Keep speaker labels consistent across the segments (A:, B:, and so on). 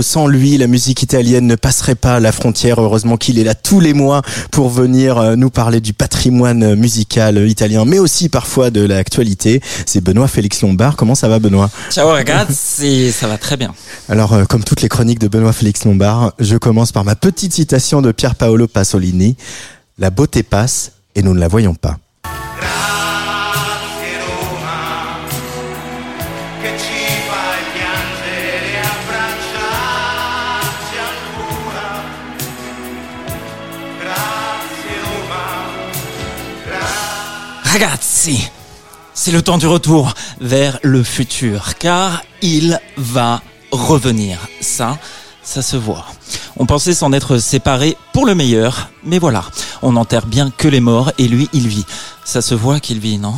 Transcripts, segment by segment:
A: Sans lui, la musique italienne ne passerait pas la frontière. Heureusement qu'il est là tous les mois pour venir euh, nous parler du patrimoine musical italien, mais aussi parfois de l'actualité. C'est Benoît Félix Lombard. Comment ça va, Benoît?
B: Ciao, ragazzi. Ça va très bien.
A: Alors, euh, comme toutes les chroniques de Benoît Félix Lombard, je commence par ma petite citation de Pier Paolo Pasolini. La beauté passe et nous ne la voyons pas.
B: Ragazzi, c'est le temps du retour vers le futur, car il va revenir. Ça, ça se voit. On pensait s'en être séparés pour le meilleur, mais voilà, on n'enterre bien que les morts et lui, il vit. Ça se voit qu'il vit, non?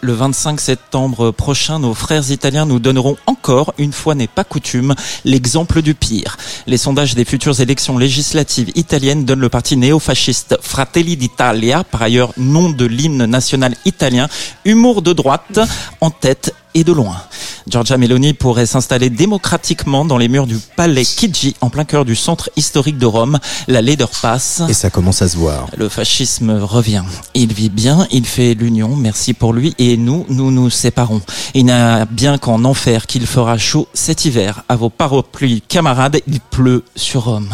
B: Le 25 septembre prochain, nos frères italiens nous donneront encore, une fois n'est pas coutume, l'exemple du pire. Les sondages des futures élections législatives italiennes donnent le parti néo-fasciste Fratelli d'Italia, par ailleurs nom de l'hymne national italien, humour de droite, en tête et de loin. Giorgia Meloni pourrait s'installer démocratiquement dans les murs du palais Chigi, en plein cœur du centre historique de Rome. La laideur passe.
A: Et ça commence à se voir.
B: Le fascisme revient. Il vit bien, il fait l'union, merci pour lui, et nous, nous nous séparons. Il n'a bien qu'en enfer qu'il fera chaud cet hiver. À vos parapluies, camarades, il pleut sur Rome.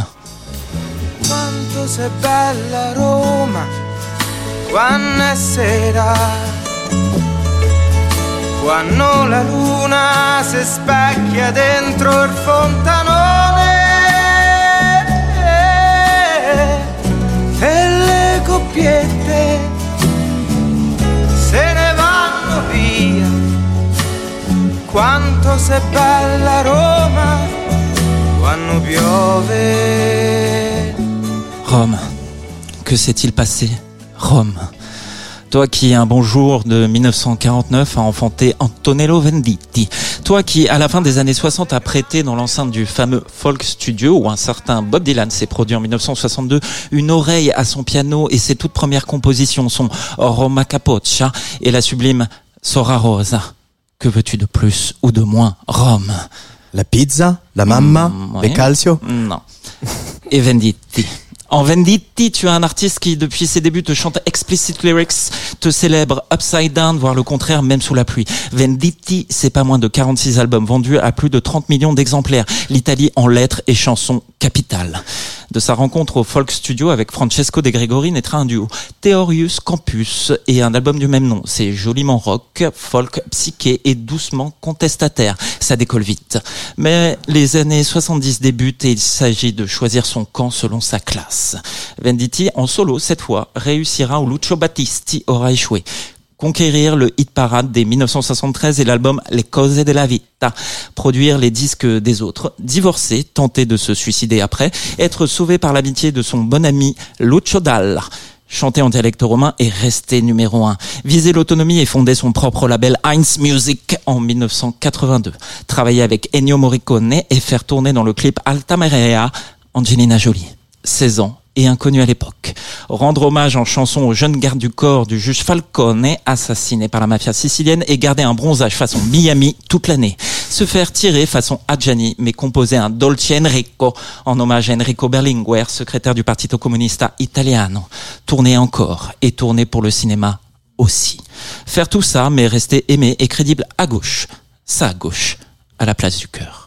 B: Roma,
C: quando la luna si specchia dentro il fontanone e le coppiette se ne vanno via. Quanto sei bella Roma quando piove.
B: Rome, que s'est-il passé Rome toi qui un bon jour de 1949 a enfanté Antonello Venditti. Toi qui, à la fin des années 60, a prêté dans l'enceinte du fameux Folk Studio où un certain Bob Dylan s'est produit en 1962 une oreille à son piano et ses toutes premières compositions sont Roma Capoccia et la sublime Sora Rosa. Que veux-tu de plus ou de moins, Rome?
A: La pizza La mamma mm, Les calcio?
B: Non. Et Venditti. En Venditti, tu as un artiste qui, depuis ses débuts, te chante explicit lyrics, te célèbre upside down, voire le contraire, même sous la pluie. Venditti, c'est pas moins de 46 albums vendus à plus de 30 millions d'exemplaires. L'Italie en lettres et chansons capitales. De sa rencontre au Folk Studio avec Francesco De Gregori naîtra un duo, Theorius Campus, et un album du même nom. C'est joliment rock, folk, psyché et doucement contestataire. Ça décolle vite. Mais les années 70 débutent et il s'agit de choisir son camp selon sa classe. Venditti, en solo cette fois, réussira où Lucio Battisti aura échoué conquérir le hit parade des 1973 et l'album Les Cose de la Vita, produire les disques des autres, divorcer, tenter de se suicider après, être sauvé par l'amitié de son bon ami Lucio Dalla chanter en dialecte romain et rester numéro un. Viser l'autonomie et fonder son propre label Heinz Music en 1982. Travailler avec Ennio Morricone et faire tourner dans le clip Alta Marea Angelina Jolie. 16 ans et inconnu à l'époque. Rendre hommage en chanson au jeune garde du corps du juge Falcone, assassiné par la mafia sicilienne, et garder un bronzage façon Miami toute l'année. Se faire tirer façon Adjani, mais composer un Dolce Enrico en hommage à Enrico Berlinguer, secrétaire du Partito Comunista Italiano. Tourner encore et tourner pour le cinéma aussi. Faire tout ça, mais rester aimé et crédible à gauche. Ça à gauche, à la place du cœur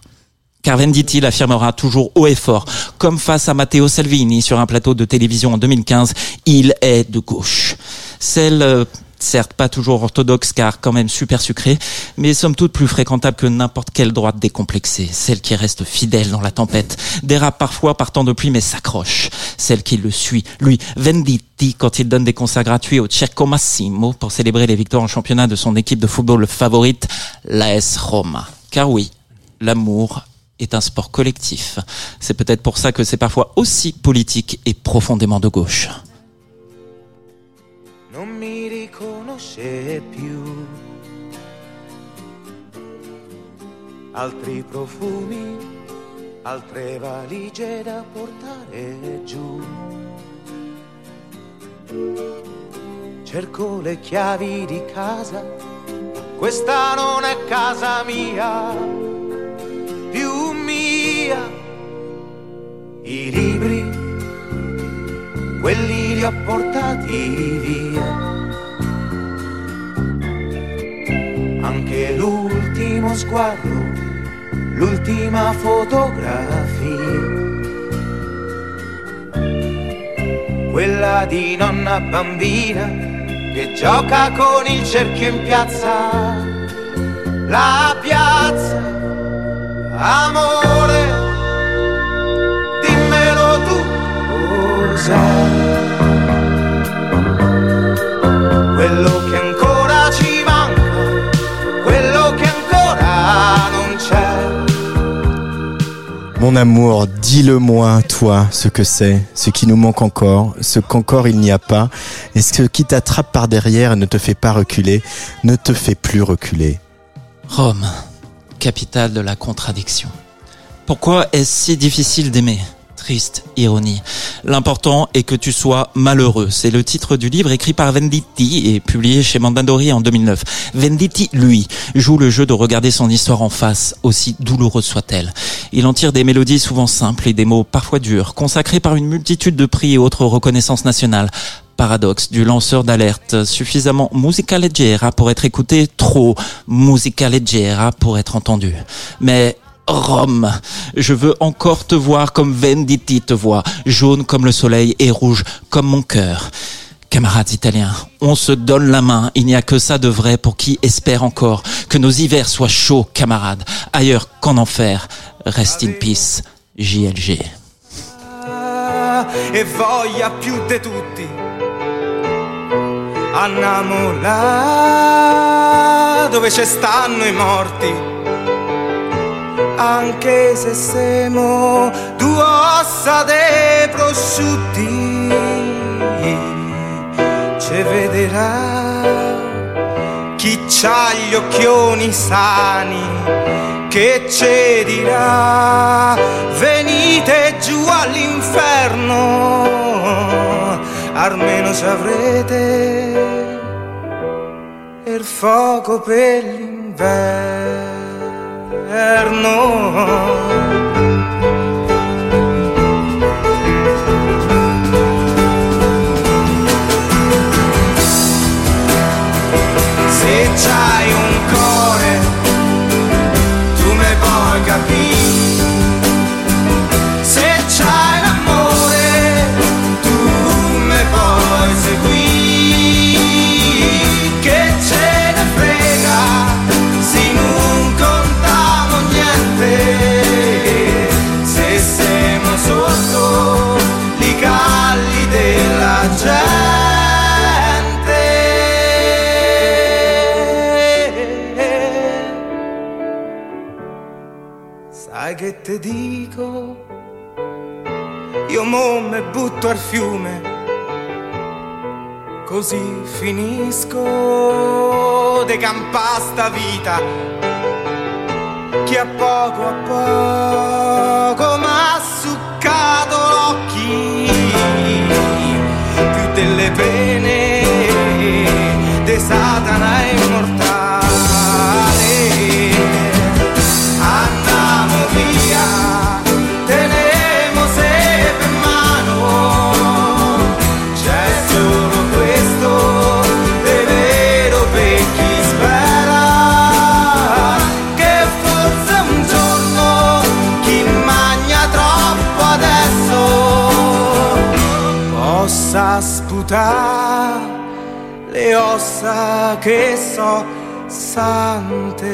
B: car Venditti l'affirmera toujours haut et fort, comme face à Matteo Salvini sur un plateau de télévision en 2015, il est de gauche. Celle euh, certes pas toujours orthodoxe car quand même super sucrée, mais somme toute plus fréquentable que n'importe quelle droite décomplexée, celle qui reste fidèle dans la tempête, dérape parfois par temps de pluie mais s'accroche, celle qui le suit, lui, Venditti, quand il donne des concerts gratuits au Cerco Massimo pour célébrer les victoires en championnat de son équipe de football favorite, l'AS Roma. Car oui, l'amour est un sport collectif. C'est peut-être pour ça que c'est parfois aussi politique et profondément de gauche.
C: Non mi riconosce più altri profumi, altre valigie da portare giù. Cerco le chiavi di casa, questa non è casa mia ho portati via. Anche l'ultimo sguardo, l'ultima fotografia. Quella di nonna bambina che gioca con il cerchio in piazza. La piazza, amore, dimmelo tu cos'è.
A: Amour, dis-le-moi, toi, ce que c'est, ce qui nous manque encore, ce qu'encore il n'y a pas, et ce qui t'attrape par derrière et ne te fait pas reculer, ne te fait plus reculer.
B: Rome, capitale de la contradiction. Pourquoi est-ce si difficile d'aimer? Triste ironie. L'important est que tu sois malheureux. C'est le titre du livre écrit par Venditti et publié chez Mandandori en 2009. Venditti, lui, joue le jeu de regarder son histoire en face, aussi douloureuse soit-elle. Il en tire des mélodies souvent simples et des mots parfois durs, consacrés par une multitude de prix et autres reconnaissances nationales paradoxe du lanceur d'alerte, suffisamment musica leggera pour être écouté, trop musica leggera pour être entendu. Mais Rome, je veux encore te voir comme Venditti te voit, jaune comme le soleil et rouge comme mon cœur. Camarades italiens, on se donne la main, il n'y a que ça de vrai pour qui espère encore que nos hivers soient chauds, camarades, ailleurs qu'en enfer. Rest in peace, JLG.
C: e dove stanno i morti, anche se siamo due ossa dei prosciutti, ci vedrà chi c'ha gli occhioni sani che ci dirà venite giù all'inferno almeno ci avrete il fuoco per l'inverno se c'hai Sai che te dico? Io mo me butto al fiume, così finisco de campa sta vita, che a poco a poco sputare le ossa che so sante.